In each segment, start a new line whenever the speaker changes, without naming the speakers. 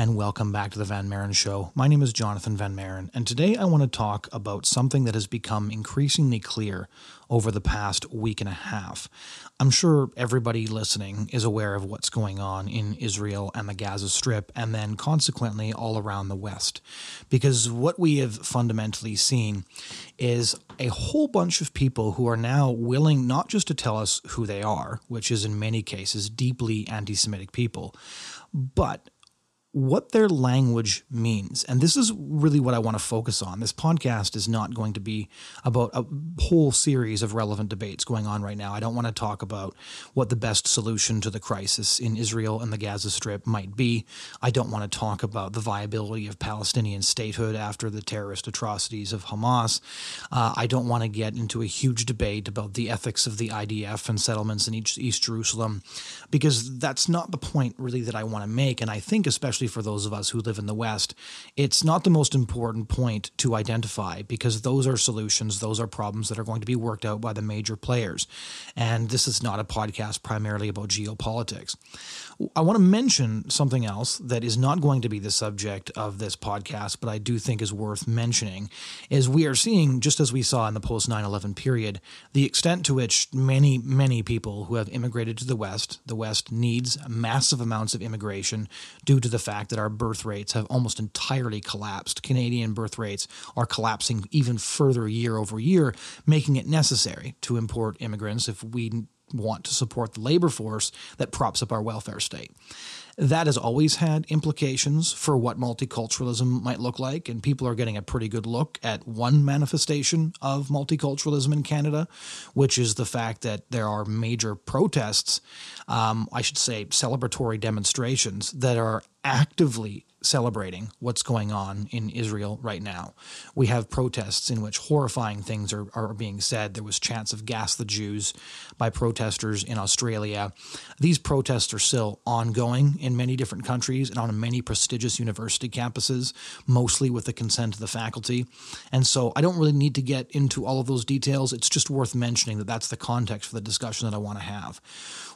and welcome back to the Van Maren Show. My name is Jonathan Van Maren, and today I want to talk about something that has become increasingly clear over the past week and a half. I'm sure everybody listening is aware of what's going on in Israel and the Gaza Strip, and then consequently all around the West. Because what we have fundamentally seen is a whole bunch of people who are now willing not just to tell us who they are, which is in many cases deeply anti Semitic people, but what their language means. And this is really what I want to focus on. This podcast is not going to be about a whole series of relevant debates going on right now. I don't want to talk about what the best solution to the crisis in Israel and the Gaza Strip might be. I don't want to talk about the viability of Palestinian statehood after the terrorist atrocities of Hamas. Uh, I don't want to get into a huge debate about the ethics of the IDF and settlements in East, Jerusalem, because that's not the point really that I want to make. And I think, especially especially for those of us who live in the West, it's not the most important point to identify because those are solutions, those are problems that are going to be worked out by the major players. And this is not a podcast primarily about geopolitics. I want to mention something else that is not going to be the subject of this podcast, but I do think is worth mentioning, is we are seeing, just as we saw in the post 9 11 period, the extent to which many, many people who have immigrated to the West, the West needs massive amounts of immigration due to the fact that our birth rates have almost entirely collapsed. Canadian birth rates are collapsing even further year over year, making it necessary to import immigrants if we want to support the labor force that props up our welfare state. That has always had implications for what multiculturalism might look like, and people are getting a pretty good look at one manifestation of multiculturalism in Canada, which is the fact that there are major protests, um, I should say, celebratory demonstrations that are actively celebrating what's going on in Israel right now. We have protests in which horrifying things are, are being said. There was chants of gas the Jews by protesters in Australia. These protests are still ongoing in many different countries and on many prestigious university campuses, mostly with the consent of the faculty. And so I don't really need to get into all of those details. It's just worth mentioning that that's the context for the discussion that I want to have.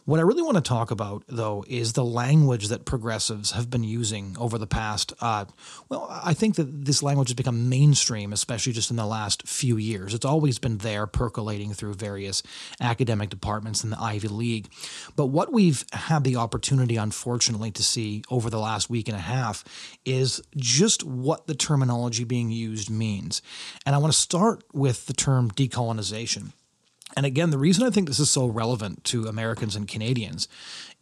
What I really want to talk about, though, is the language that progressives have been using over the past. Uh, well, I think that this language has become mainstream, especially just in the last few years. It's always been there, percolating through various academic departments in the Ivy League. But what we've had the opportunity, unfortunately, to see over the last week and a half is just what the terminology being used means. And I want to start with the term decolonization. And again, the reason I think this is so relevant to Americans and Canadians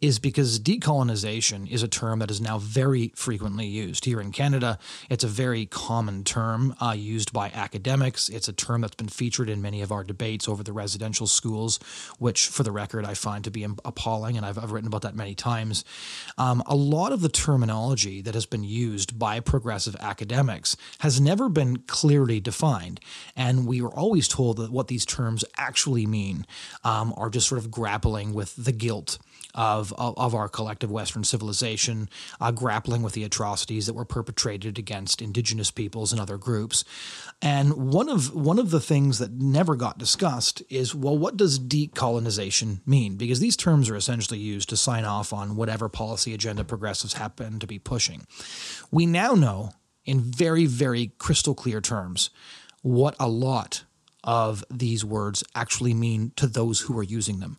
is because decolonization is a term that is now very frequently used. Here in Canada, it's a very common term uh, used by academics. It's a term that's been featured in many of our debates over the residential schools, which, for the record, I find to be appalling, and I've, I've written about that many times. Um, a lot of the terminology that has been used by progressive academics has never been clearly defined, and we are always told that what these terms actually mean um, are just sort of grappling with the guilt of, of, of our collective Western civilization, uh, grappling with the atrocities that were perpetrated against indigenous peoples and other groups. And one of one of the things that never got discussed is well, what does decolonization mean? Because these terms are essentially used to sign off on whatever policy agenda progressives happen to be pushing. We now know in very, very crystal clear terms what a lot of these words actually mean to those who are using them.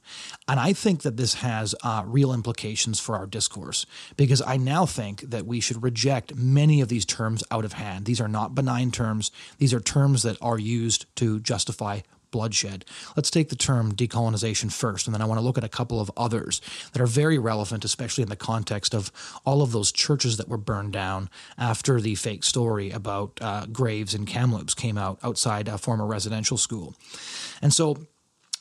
And I think that this has uh, real implications for our discourse because I now think that we should reject many of these terms out of hand. These are not benign terms, these are terms that are used to justify bloodshed. Let's take the term decolonization first, and then I want to look at a couple of others that are very relevant, especially in the context of all of those churches that were burned down after the fake story about uh, graves in Kamloops came out outside a former residential school. And so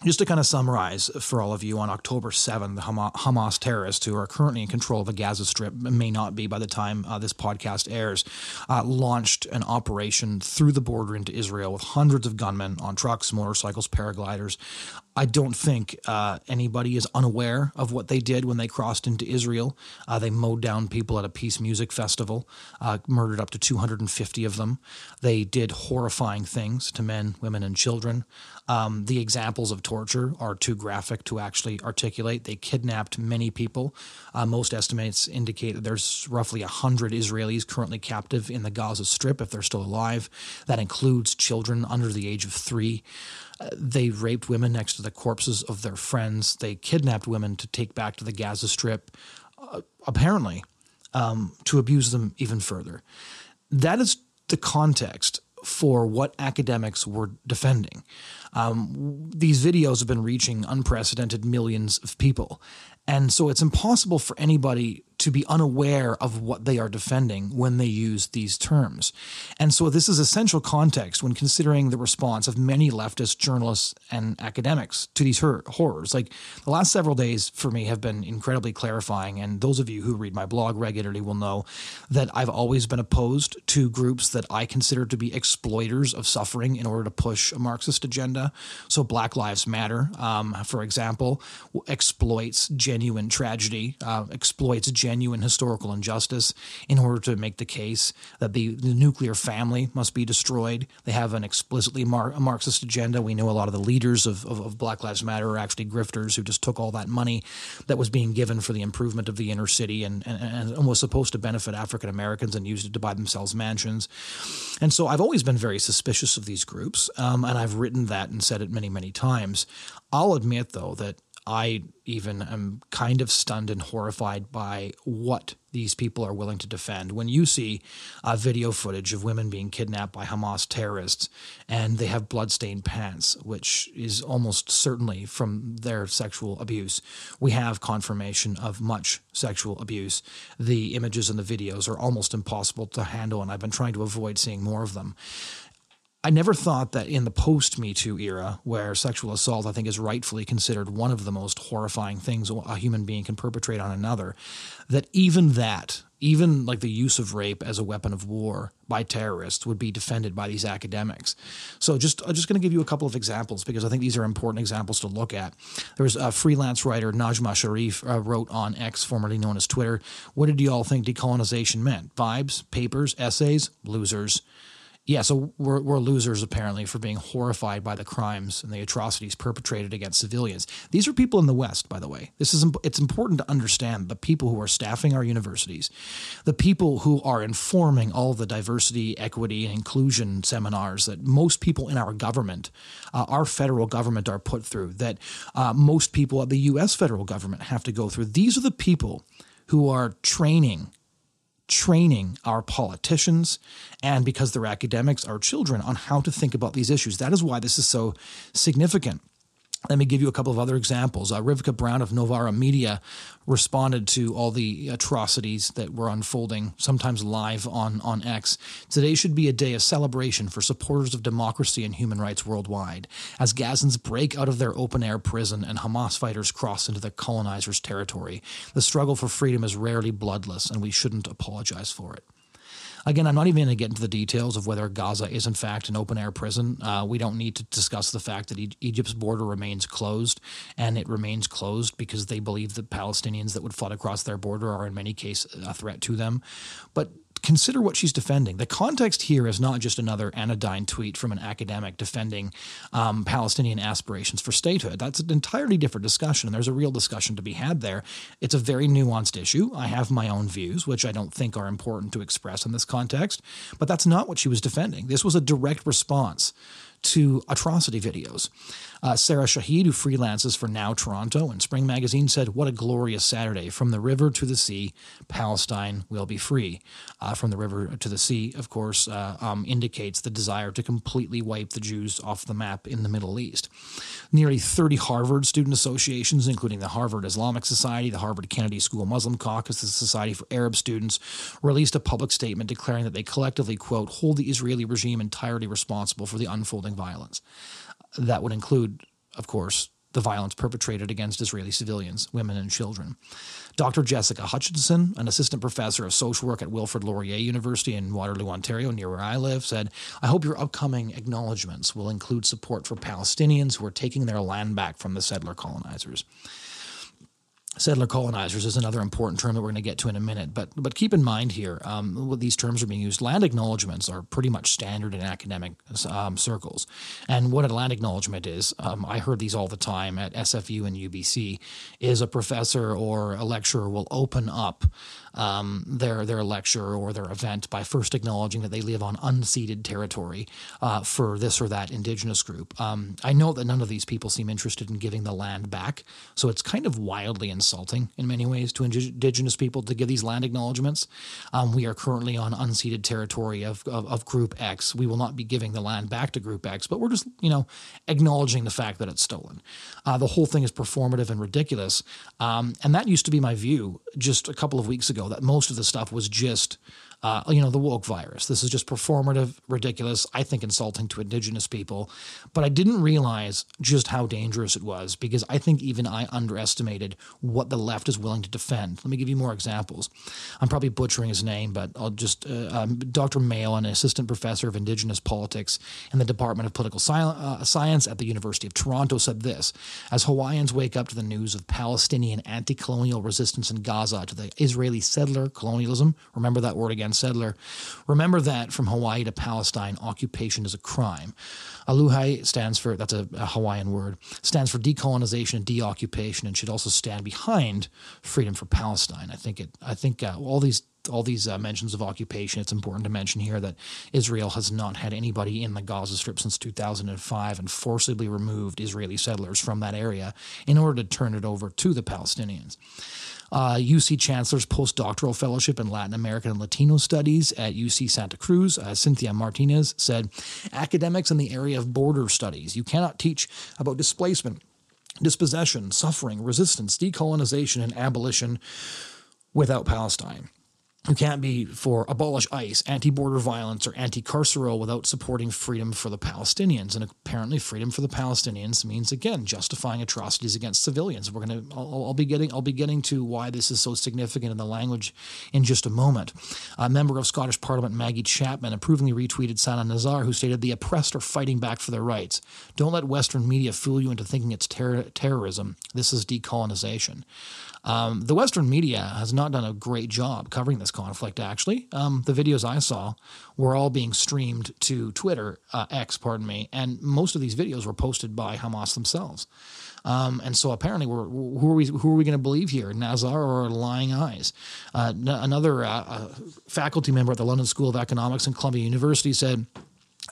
just to kind of summarize for all of you, on October 7th, the Hamas terrorists who are currently in control of the Gaza Strip, may not be by the time uh, this podcast airs, uh, launched an operation through the border into Israel with hundreds of gunmen on trucks, motorcycles, paragliders, I don't think uh, anybody is unaware of what they did when they crossed into Israel. Uh, they mowed down people at a peace music festival, uh, murdered up to 250 of them. They did horrifying things to men, women, and children. Um, the examples of torture are too graphic to actually articulate. They kidnapped many people. Uh, most estimates indicate that there's roughly 100 Israelis currently captive in the Gaza Strip if they're still alive. That includes children under the age of three. They raped women next to the corpses of their friends. They kidnapped women to take back to the Gaza Strip, uh, apparently, um, to abuse them even further. That is the context for what academics were defending. Um, these videos have been reaching unprecedented millions of people. And so it's impossible for anybody to be unaware of what they are defending when they use these terms. And so this is essential context when considering the response of many leftist journalists and academics to these horrors. Like the last several days for me have been incredibly clarifying. And those of you who read my blog regularly will know that I've always been opposed to groups that I consider to be exploiters of suffering in order to push a Marxist agenda. So Black Lives Matter, um, for example, exploits genuine tragedy, uh, exploits genuine genuine historical injustice in order to make the case that the, the nuclear family must be destroyed. They have an explicitly Mar- Marxist agenda. We know a lot of the leaders of, of, of Black Lives Matter are actually grifters who just took all that money that was being given for the improvement of the inner city and, and, and was supposed to benefit African Americans and used it to buy themselves mansions. And so I've always been very suspicious of these groups, um, and I've written that and said it many, many times. I'll admit, though, that I even am kind of stunned and horrified by what these people are willing to defend. When you see uh, video footage of women being kidnapped by Hamas terrorists and they have bloodstained pants, which is almost certainly from their sexual abuse, we have confirmation of much sexual abuse. The images and the videos are almost impossible to handle, and I've been trying to avoid seeing more of them. I never thought that in the post Me Too era, where sexual assault, I think, is rightfully considered one of the most horrifying things a human being can perpetrate on another, that even that, even like the use of rape as a weapon of war by terrorists, would be defended by these academics. So, just I'm just going to give you a couple of examples because I think these are important examples to look at. There's a freelance writer, Najma Sharif, uh, wrote on X, formerly known as Twitter, "What did you all think decolonization meant? Vibes, papers, essays, losers." Yeah, so we're, we're losers apparently for being horrified by the crimes and the atrocities perpetrated against civilians. These are people in the West, by the way. This is it's important to understand the people who are staffing our universities, the people who are informing all the diversity, equity, and inclusion seminars that most people in our government, uh, our federal government, are put through. That uh, most people at the U.S. federal government have to go through. These are the people who are training training our politicians and because they're academics, our children on how to think about these issues. That is why this is so significant. Let me give you a couple of other examples. Uh, Rivkah Brown of Novara Media responded to all the atrocities that were unfolding, sometimes live on, on X. Today should be a day of celebration for supporters of democracy and human rights worldwide, as Gazans break out of their open air prison and Hamas fighters cross into the colonizers' territory. The struggle for freedom is rarely bloodless, and we shouldn't apologize for it. Again, I'm not even going to get into the details of whether Gaza is in fact an open air prison. Uh, we don't need to discuss the fact that e- Egypt's border remains closed, and it remains closed because they believe that Palestinians that would flood across their border are in many cases a threat to them. But consider what she's defending. The context here is not just another anodyne tweet from an academic defending um, Palestinian aspirations for statehood. That's an entirely different discussion. There's a real discussion to be had there. It's a very nuanced issue. I have my own views, which I don't think are important to express in this context, but that's not what she was defending. This was a direct response to atrocity videos. Uh, Sarah Shahid, who freelances for Now Toronto and Spring Magazine, said, What a glorious Saturday. From the river to the sea, Palestine will be free. Uh, from the river to the sea, of course, uh, um, indicates the desire to completely wipe the Jews off the map in the Middle East. Nearly 30 Harvard student associations, including the Harvard Islamic Society, the Harvard Kennedy School Muslim Caucus, the Society for Arab Students, released a public statement declaring that they collectively, quote, hold the Israeli regime entirely responsible for the unfolding violence. That would include, of course, the violence perpetrated against Israeli civilians, women, and children. Dr. Jessica Hutchinson, an assistant professor of social work at Wilfrid Laurier University in Waterloo, Ontario, near where I live, said, I hope your upcoming acknowledgements will include support for Palestinians who are taking their land back from the settler colonizers settler colonizers is another important term that we're going to get to in a minute. But but keep in mind here, um, what these terms are being used. Land acknowledgements are pretty much standard in academic um, circles. And what a land acknowledgement is, um, I heard these all the time at SFU and UBC, is a professor or a lecturer will open up um, their their lecture or their event by first acknowledging that they live on unceded territory uh, for this or that indigenous group. Um, I know that none of these people seem interested in giving the land back, so it's kind of wildly insulting in many ways to indigenous people to give these land acknowledgments. Um, we are currently on unceded territory of, of, of Group X. We will not be giving the land back to Group X, but we're just you know acknowledging the fact that it's stolen. Uh, the whole thing is performative and ridiculous, um, and that used to be my view just a couple of weeks ago that most of the stuff was just uh, you know, the woke virus. This is just performative, ridiculous, I think insulting to indigenous people. But I didn't realize just how dangerous it was because I think even I underestimated what the left is willing to defend. Let me give you more examples. I'm probably butchering his name, but I'll just, uh, um, Dr. Mayo, an assistant professor of indigenous politics in the Department of Political Sci- uh, Science at the University of Toronto, said this As Hawaiians wake up to the news of Palestinian anti colonial resistance in Gaza to the Israeli settler colonialism, remember that word again settler. Remember that from Hawaii to Palestine, occupation is a crime. Aluhai stands for, that's a, a Hawaiian word, stands for decolonization and deoccupation and should also stand behind freedom for Palestine. I think it, I think uh, all these all these uh, mentions of occupation, it's important to mention here that Israel has not had anybody in the Gaza Strip since 2005 and forcibly removed Israeli settlers from that area in order to turn it over to the Palestinians uh, UC Chancellor's postdoctoral fellowship in Latin American and Latino studies at UC Santa Cruz, uh, Cynthia Martinez, said academics in the area of border studies, you cannot teach about displacement, dispossession, suffering, resistance, decolonization, and abolition without Palestine. You can't be for abolish ICE, anti border violence, or anti carceral without supporting freedom for the Palestinians. And apparently, freedom for the Palestinians means, again, justifying atrocities against civilians. We're going to, I'll, be getting, I'll be getting to why this is so significant in the language in just a moment. A member of Scottish Parliament, Maggie Chapman, approvingly retweeted Sana Nazar, who stated, The oppressed are fighting back for their rights. Don't let Western media fool you into thinking it's ter- terrorism. This is decolonization. Um, the Western media has not done a great job covering this conflict, actually. Um, the videos I saw were all being streamed to Twitter, uh, X, pardon me, and most of these videos were posted by Hamas themselves. Um, and so apparently, we're, who are we? Who are we going to believe here, Nazar or Lying Eyes? Uh, n- another uh, uh, faculty member at the London School of Economics and Columbia University said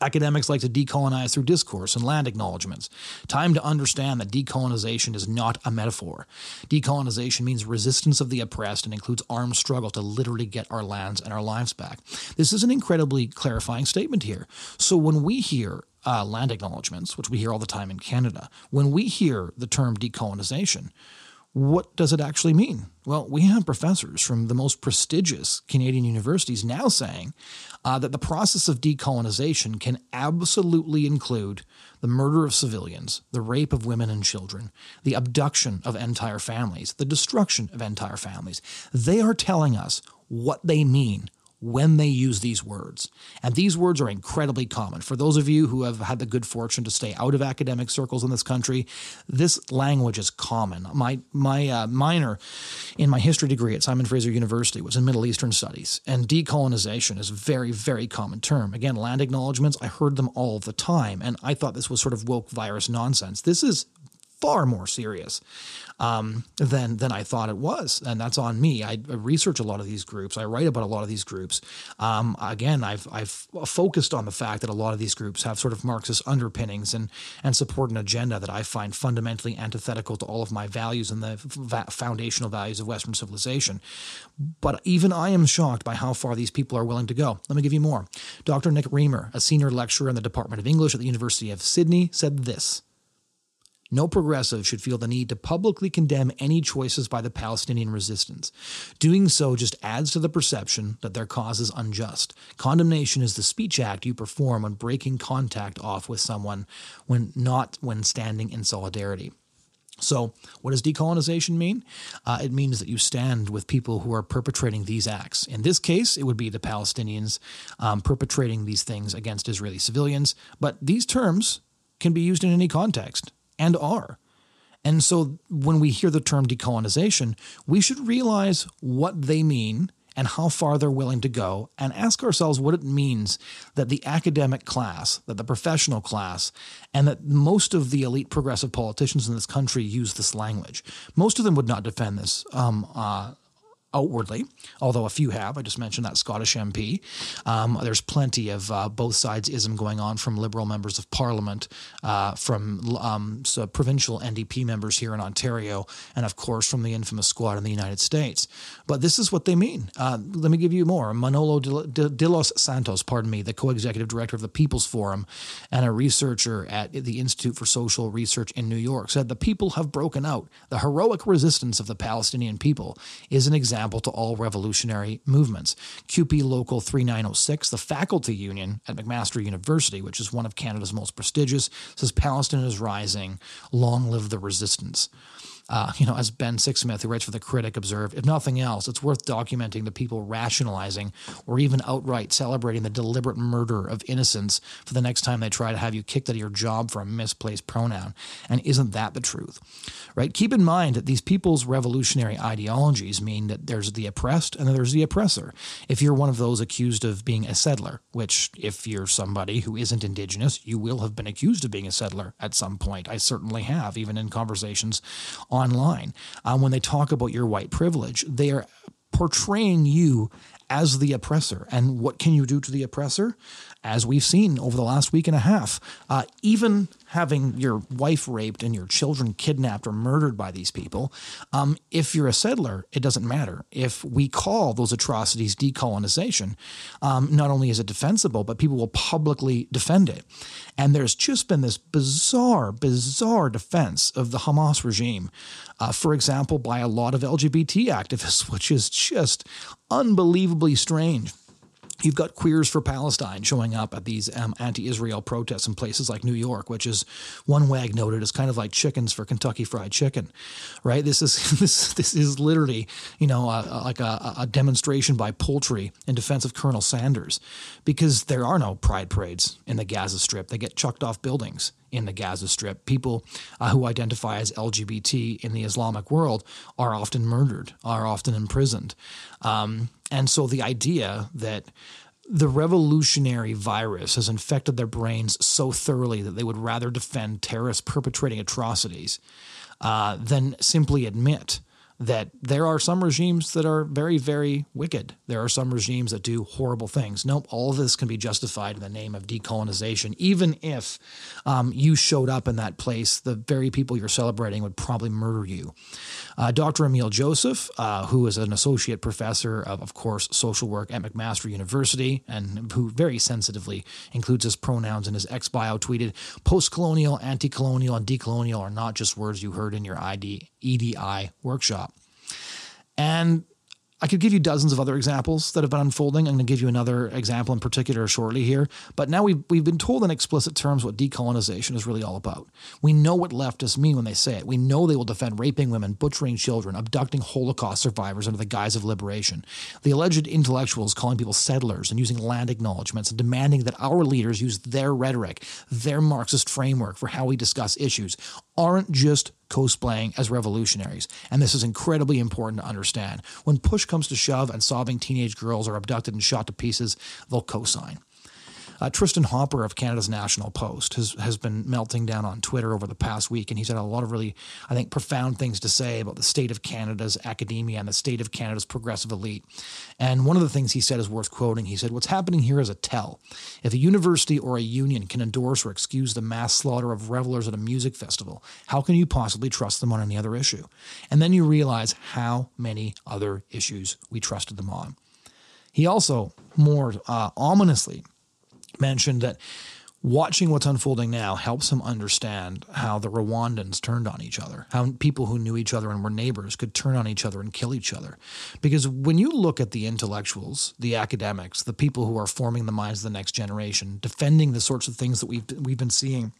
Academics like to decolonize through discourse and land acknowledgments. Time to understand that decolonization is not a metaphor. Decolonization means resistance of the oppressed and includes armed struggle to literally get our lands and our lives back. This is an incredibly clarifying statement here. So when we hear uh, land acknowledgments, which we hear all the time in Canada, when we hear the term decolonization, what does it actually mean? Well, we have professors from the most prestigious Canadian universities now saying uh, that the process of decolonization can absolutely include the murder of civilians, the rape of women and children, the abduction of entire families, the destruction of entire families. They are telling us what they mean when they use these words. And these words are incredibly common. For those of you who have had the good fortune to stay out of academic circles in this country, this language is common. My, my uh, minor in my history degree at Simon Fraser University was in Middle Eastern Studies, and decolonization is a very, very common term. Again, land acknowledgements, I heard them all the time, and I thought this was sort of woke virus nonsense. This is far more serious um, than than I thought it was, and that's on me. I, research a lot of these groups. I write about a lot of these groups. Um, again, I've I've focused on the fact that a lot of these groups have sort of Marxist underpinnings and and support an agenda that I find fundamentally antithetical to all of my values and the foundational values of Western civilization. But even I am shocked by how far these people are willing to go. Let me give you more. Dr. Nick Riemer, a senior lecturer in the Department of English at the University of Sydney, said this. No progressive should feel the need to publicly condemn any choices by the Palestinian resistance. Doing so just adds to the perception that their cause is unjust. Condemnation is the speech act you perform when breaking contact off with someone when not when standing in solidarity. So, what does decolonization mean? Uh, it means that you stand with people who are perpetrating these acts. In this case, it would be the Palestinians um, perpetrating these things against Israeli civilians. But these terms can be used in any context and are. And so, when we hear the term decolonization, we should realize what they mean and how far they're willing to go and ask ourselves what it means that the academic class, that the professional class, and that most of the elite progressive politicians in this country use this language. Most of them would not defend this um, uh, outwardly, although a few have. I just mentioned that Scottish MP. Um, there's plenty of uh, both sides ism going on from Liberal members of Parliament, uh, from um, so provincial NDP members here in Ontario, and of course from the infamous squad in the United States. But this is what they mean. Uh, let me give you more. Manolo de los Santos, pardon me, the co-executive director of the People's Forum and a researcher at the Institute for Social Research in New York, said the people have broken out. The heroic resistance of the Palestinian people is an example example to all revolutionary movements. CUPE Local 3906, the faculty union at McMaster University, which is one of Canada's most prestigious, says Palestine is rising. Long live the resistance. Uh, you know, as Ben Sixsmith, who writes for The Critic, observed, if nothing else, it's worth documenting the people rationalizing or even outright celebrating the deliberate murder of innocents for the next time they try to have you kicked out of your job for a misplaced pronoun. And isn't that the truth? Right? Keep in mind that these people's revolutionary ideologies mean that there's the oppressed and there's the oppressor. If you're one of those accused of being a settler, which if you're somebody who isn't indigenous, you will have been accused of being a settler at some point. I certainly have, even in conversations online. Um, when they talk about your white privilege, they are portraying you as the oppressor. And what can you do to the oppressor? As we've seen over the last week and a half, uh, even having your wife raped and your children kidnapped or murdered by these people, um, if you're a settler, it doesn't matter. If we call those atrocities decolonization, um, not only is it defensible, but people will publicly defend it. And there's just been this bizarre, bizarre defense of the Hamas regime, uh, for example, by a lot of LGBT activists, which is just unbelievably strange. You've got Queers for Palestine showing up at these um, anti Israel protests in places like New York, which is one wag noted as kind of like chickens for Kentucky Fried Chicken, right? This is this this is literally you know like a, a, demonstration by poultry in defense of Colonel Sanders, because there are no pride parades in the Gaza Strip. They get chucked off buildings in the Gaza Strip. People uh, who identify as LGBT in the Islamic world are often murdered, are often imprisoned. Um, and so the idea that the revolutionary virus has infected their brains so thoroughly that they would rather defend terrorists perpetrating atrocities uh, than simply admit that there are some regimes that are very, very wicked. There are some regimes that do horrible things. Nope, all of this can be justified in the name of decolonization. Even if um, you showed up in that place, the very people you're celebrating would probably murder you. Uh, Dr. Ameil Joseph, uh, who is an associate professor of, of course, social work at McMaster University, and who very sensitively includes his pronouns in his ex bio, tweeted Post colonial, anti colonial, and decolonial are not just words you heard in your ID, EDI workshop. And I could give you dozens of other examples that have been unfolding. I'm going to give you another example in particular shortly here. But now we've, we've been told in explicit terms what decolonization is really all about. We know what leftists mean when they say it. We know they will defend raping women, butchering children, abducting Holocaust survivors under the guise of liberation. The alleged intellectuals calling people settlers and using land acknowledgments and demanding that our leaders use their rhetoric, their Marxist framework for how we discuss issues, aren't just cosplaying as revolutionaries. And this is incredibly important to understand. When push comes to shove and sobbing teenage girls are abducted and shot to pieces, they'll cosign. Uh, Tristan Hopper of Canada's National Post has, has been melting down on Twitter over the past week, and he's had a lot of really, I think, profound things to say about the state of Canada's academia and the state of Canada's progressive elite. And one of the things he said is worth quoting. He said, What's happening here is a tell. If a university or a union can endorse or excuse the mass slaughter of revelers at a music festival, how can you possibly trust them on any other issue? And then you realize how many other issues we trusted them on. He also, more uh, ominously, mentioned that watching what's unfolding now helps him understand how the Rwandans turned on each other, how people who knew each other and were neighbors could turn on each other and kill each other. Because when you look at the intellectuals, the academics, the people who are forming the minds of the next generation, defending the sorts of things that we've we've been seeing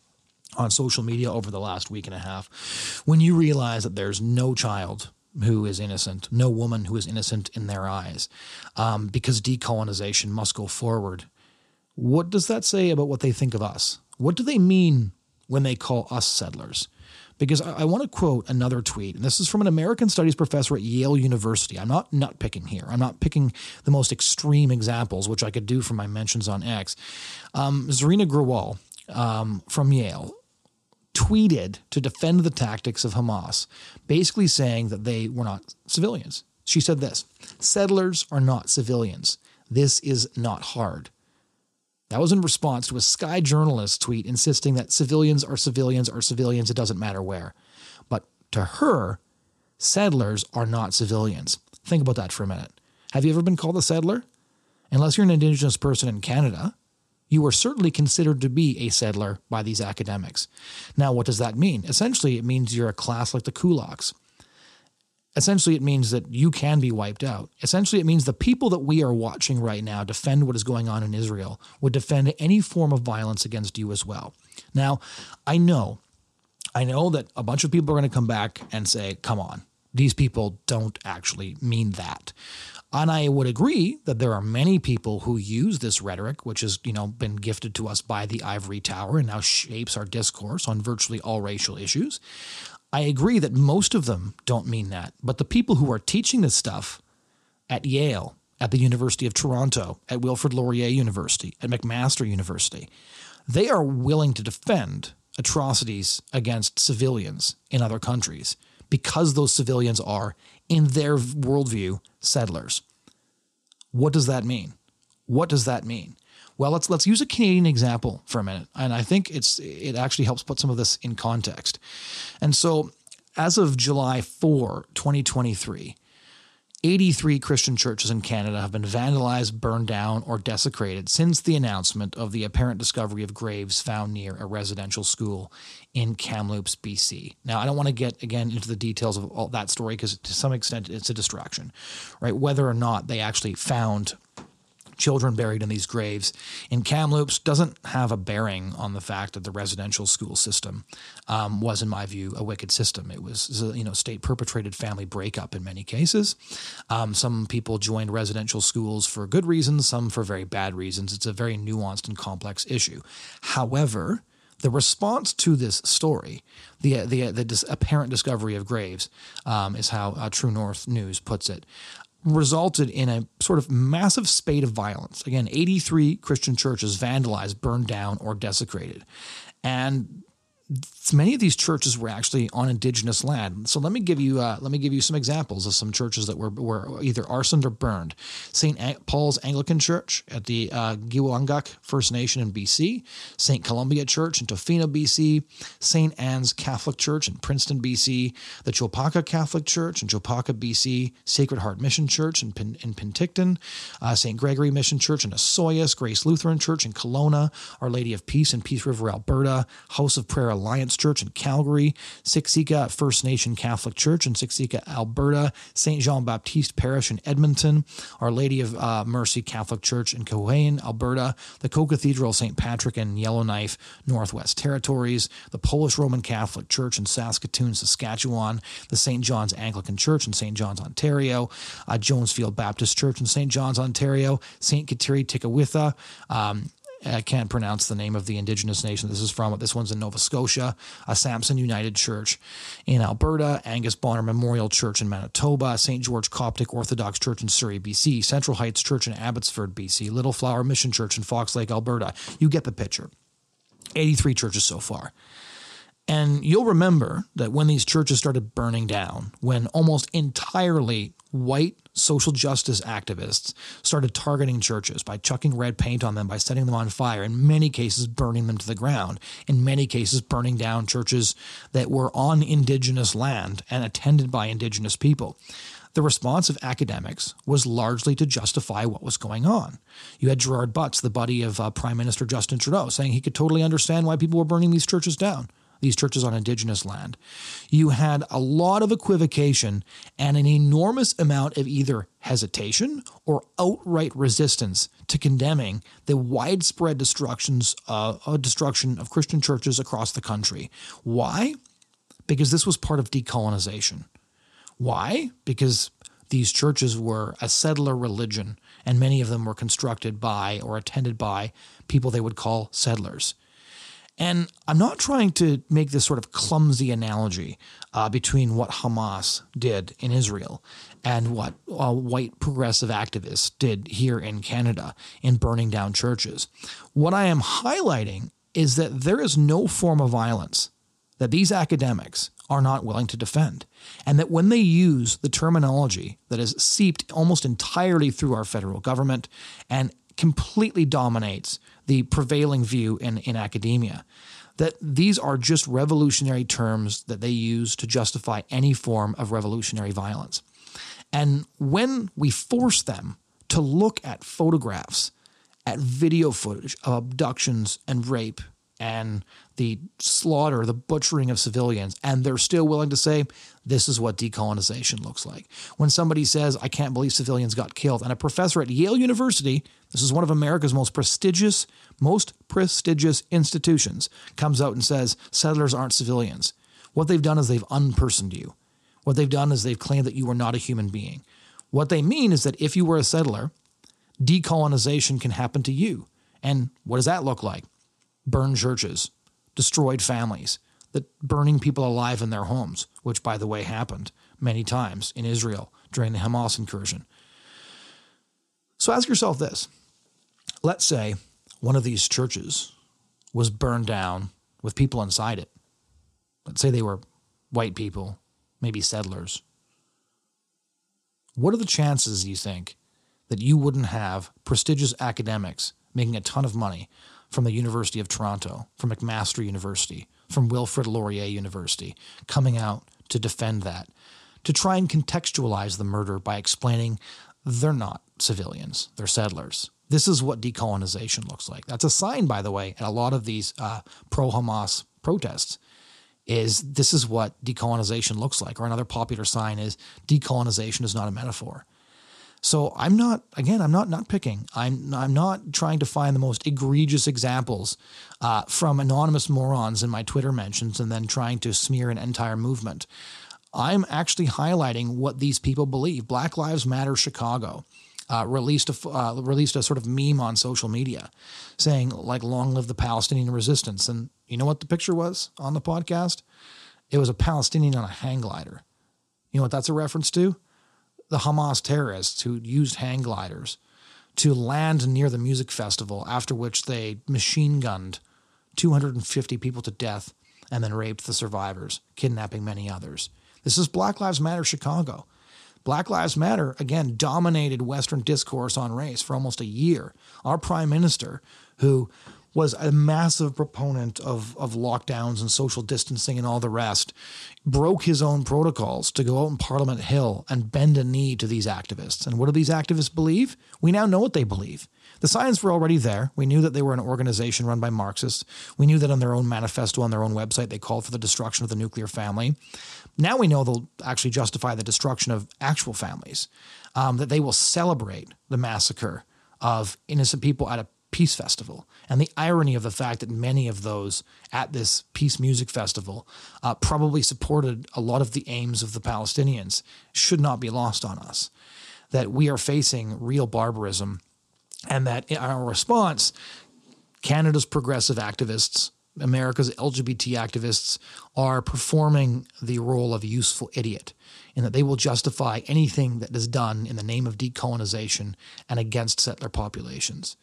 on social media over the last week and a half, when you realize that there's no child who is innocent, no woman who is innocent in their eyes, um, because decolonization must go forward. What does that say about what they think of us? What do they mean when they call us settlers? Because I, I want to quote another tweet, and this is from an American Studies professor at Yale University. I'm not nut picking here. I'm not picking the most extreme examples, which I could do from my mentions on X. Um, Zareena Grewal um, from Yale tweeted to defend the tactics of Hamas, basically saying that they were not civilians. She said this Settlers are not civilians. This is not hard. That was in response to a Sky journalist tweet insisting that civilians are civilians are civilians, it doesn't matter where. But to her, settlers are not civilians. Think about that for a minute. Have you ever been called a settler? Unless you're an Indigenous person in Canada, you are certainly considered to be a settler by these academics. Now, what does that mean? Essentially, it means you're a class like the kulaks. Essentially, it means that you can be wiped out. Essentially, it means the people that we are watching right now defend what is going on in Israel would defend any form of violence against you as well. Now, I know, I know that a bunch of people are going to come back and say, come on, these people don't actually mean that. And I would agree that there are many people who use this rhetoric, which has, you know, been gifted to us by the ivory tower and now shapes our discourse on virtually all racial issues. I agree that most of them don't mean that, but the people who are teaching this stuff at Yale, at the University of Toronto, at Wilfrid Laurier University, at McMaster University, they are willing to defend atrocities against civilians in other countries because those civilians are, in their worldview, settlers. What does that mean? What does that mean? Well, let's let's use a Canadian example for a minute, and I think it's it actually helps put some of this in context. And so, as of July 4, 2023, 83 Christian churches in Canada have been vandalized, burned down, or desecrated since the announcement of the apparent discovery of graves found near a residential school in Kamloops, BC. Now, I don't want to get again into the details of all that story because to some extent it's a distraction, right? Whether or not they actually found children buried in these graves in Kamloops doesn't have a bearing on the fact that the residential school system um, was, in my view, a wicked system. It was, you know, state perpetrated family breakup in many cases. Um, some people joined residential schools for good reasons, some for very bad reasons. It's a very nuanced and complex issue. However, the response to this story, the the the dis- apparent discovery of graves, um, is how uh, True North News puts it resulted in a sort of massive spate of violence. Again, 83 Christian churches vandalized, burned down, or desecrated. And many of these churches were actually on indigenous land. So let me give you uh, let me give you some examples of some churches that were were either arsoned or burned. St. Paul's Anglican Church at the uh, Gitwangak First Nation in BC, St. Columbia Church in Tofino, BC, St. Anne's Catholic Church in Princeton, BC, the Chopaka Catholic Church in Chopaka, BC, Sacred Heart Mission Church in, Pin- in Penticton, uh, St. Gregory Mission Church in Osoyoos, Grace Lutheran Church in Kelowna, Our Lady of Peace in Peace River, Alberta, House of Prayer Alliance Church in Calgary, Siksika First Nation Catholic Church in Siksika, Alberta, St. Jean Baptiste Parish in Edmonton, Our Lady of uh, Mercy Catholic Church in Kewain, Alberta, the Co Cathedral of St. Patrick in Yellowknife, Northwest Territories, the Polish Roman Catholic Church in Saskatoon, Saskatchewan, the St. John's Anglican Church in St. John's, Ontario, uh, Jonesfield Baptist Church in St. John's, Ontario, St. Kateri Tekakwitha, um, I can't pronounce the name of the indigenous nation this is from, this one's in Nova Scotia, a Samson United Church in Alberta, Angus Bonner Memorial Church in Manitoba, St. George Coptic Orthodox Church in Surrey, BC, Central Heights Church in Abbotsford, BC, Little Flower Mission Church in Fox Lake, Alberta. You get the picture. 83 churches so far. And you'll remember that when these churches started burning down, when almost entirely white social justice activists started targeting churches by chucking red paint on them, by setting them on fire, in many cases, burning them to the ground, in many cases, burning down churches that were on indigenous land and attended by indigenous people. The response of academics was largely to justify what was going on. You had Gerald Butts, the buddy of uh, Prime Minister Justin Trudeau, saying he could totally understand why people were burning these churches down. These churches on indigenous land, you had a lot of equivocation and an enormous amount of either hesitation or outright resistance to condemning the widespread destructions uh, uh, destruction of Christian churches across the country. Why? Because this was part of decolonization. Why? Because these churches were a settler religion, and many of them were constructed by or attended by people they would call settlers. And I'm not trying to make this sort of clumsy analogy uh, between what Hamas did in Israel and what uh, white progressive activists did here in Canada in burning down churches. What I am highlighting is that there is no form of violence that these academics are not willing to defend. And that when they use the terminology that is seeped almost entirely through our federal government and completely dominates the prevailing view in, in academia that these are just revolutionary terms that they use to justify any form of revolutionary violence. And when we force them to look at photographs, at video footage of abductions and rape and the slaughter, the butchering of civilians, and they're still willing to say, this is what decolonization looks like. When somebody says, I can't believe civilians got killed, and a professor at Yale University, this is one of America's most prestigious, most prestigious institutions, comes out and says, settlers aren't civilians. What they've done is they've unpersoned you. What they've done is they've claimed that you are not a human being. What they mean is that if you were a settler, decolonization can happen to you. And what does that look like? Burned churches, destroyed families, that burning people alive in their homes, which, by the way, happened many times in Israel during the Hamas incursion. So ask yourself this let's say one of these churches was burned down with people inside it. Let's say they were white people, maybe settlers. What are the chances, you think, that you wouldn't have prestigious academics making a ton of money from the University of Toronto, from McMaster University, from Wilfrid Laurier University, coming out to defend that, to try and contextualize the murder by explaining they're not civilians, they're settlers. This is what decolonization looks like. That's a sign, by the way, at a lot of these uh, pro Hamas protests. Is this is what decolonization looks like? Or another popular sign is decolonization is not a metaphor. So I'm not again I'm not not picking. I'm I'm not trying to find the most egregious examples uh, from anonymous morons in my Twitter mentions and then trying to smear an entire movement. I'm actually highlighting what these people believe. Black Lives Matter Chicago. Uh, released a uh, released a sort of meme on social media, saying like "Long live the Palestinian resistance." And you know what the picture was on the podcast? It was a Palestinian on a hang glider. You know what that's a reference to? The Hamas terrorists who used hang gliders to land near the music festival, after which they machine gunned 250 people to death and then raped the survivors, kidnapping many others. This is Black Lives Matter Chicago. Black Lives Matter, again, dominated Western discourse on race for almost a year. Our prime minister, who was a massive proponent of, of lockdowns and social distancing and all the rest, broke his own protocols to go out in Parliament Hill and bend a knee to these activists. And what do these activists believe? We now know what they believe. The signs were already there. We knew that they were an organization run by Marxists. We knew that on their own manifesto, on their own website, they called for the destruction of the nuclear family. Now we know they'll actually justify the destruction of actual families, um, that they will celebrate the massacre of innocent people at a Peace Festival. And the irony of the fact that many of those at this Peace Music Festival uh, probably supported a lot of the aims of the Palestinians should not be lost on us. That we are facing real barbarism, and that in our response, Canada's progressive activists, America's LGBT activists are performing the role of a useful idiot in that they will justify anything that is done in the name of decolonization and against settler populations.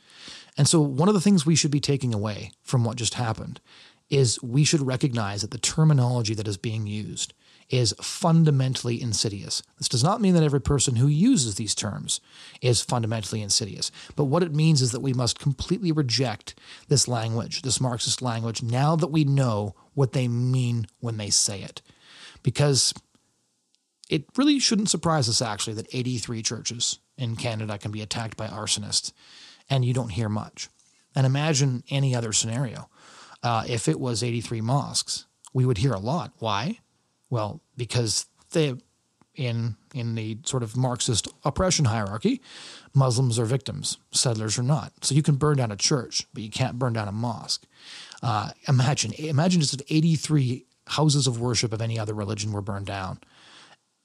And so, one of the things we should be taking away from what just happened is we should recognize that the terminology that is being used is fundamentally insidious. This does not mean that every person who uses these terms is fundamentally insidious, but what it means is that we must completely reject this language, this Marxist language, now that we know what they mean when they say it. Because it really shouldn't surprise us, actually, that 83 churches in Canada can be attacked by arsonists and you don't hear much. And imagine any other scenario. Uh, if it was 83 mosques we would hear a lot. Why? Well, because they in in the sort of Marxist oppression hierarchy, Muslims are victims, settlers are not. So you can burn down a church, but you can't burn down a mosque. Uh, imagine imagine just 83 houses of worship of any other religion were burned down.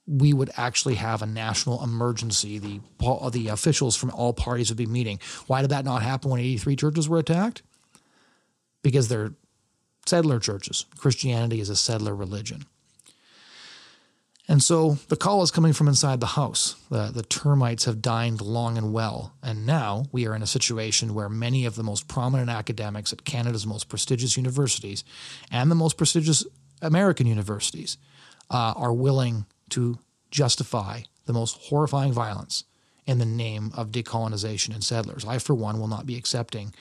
We would actually have a national emergency. The the officials from all parties would be meeting. Why did that not happen when 83 churches were attacked? Because they're settler churches. Christianity is a settler religion. And so the call is coming from inside the house. The, the termites have dined long and well. And now we are in a situation where many of the most prominent academics at Canada's most prestigious universities and the most prestigious American universities uh, are willing to justify the most horrifying violence in the name of decolonization and settlers. I, for one, will not be accepting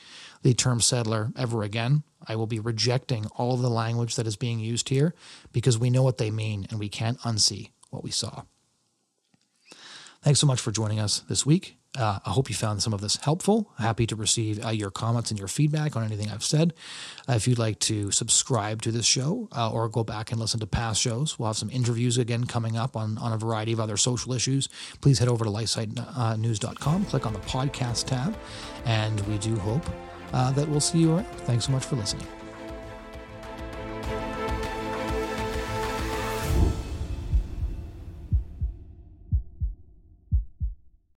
the term settler ever again. I will be rejecting all of the language that is being used here because we know what they mean and we can't unsee what we saw. Thanks so much for joining us this week. Uh, I hope you found some of this helpful. Happy to receive uh, your comments and your feedback on anything I've said. Uh, if you'd like to subscribe to this show uh, or go back and listen to past shows, we'll have some interviews again coming up on, on a variety of other social issues. Please head over to lifesitenews.com, click on the podcast tab, and we do hope uh, that we'll see you around. Thanks so much for listening.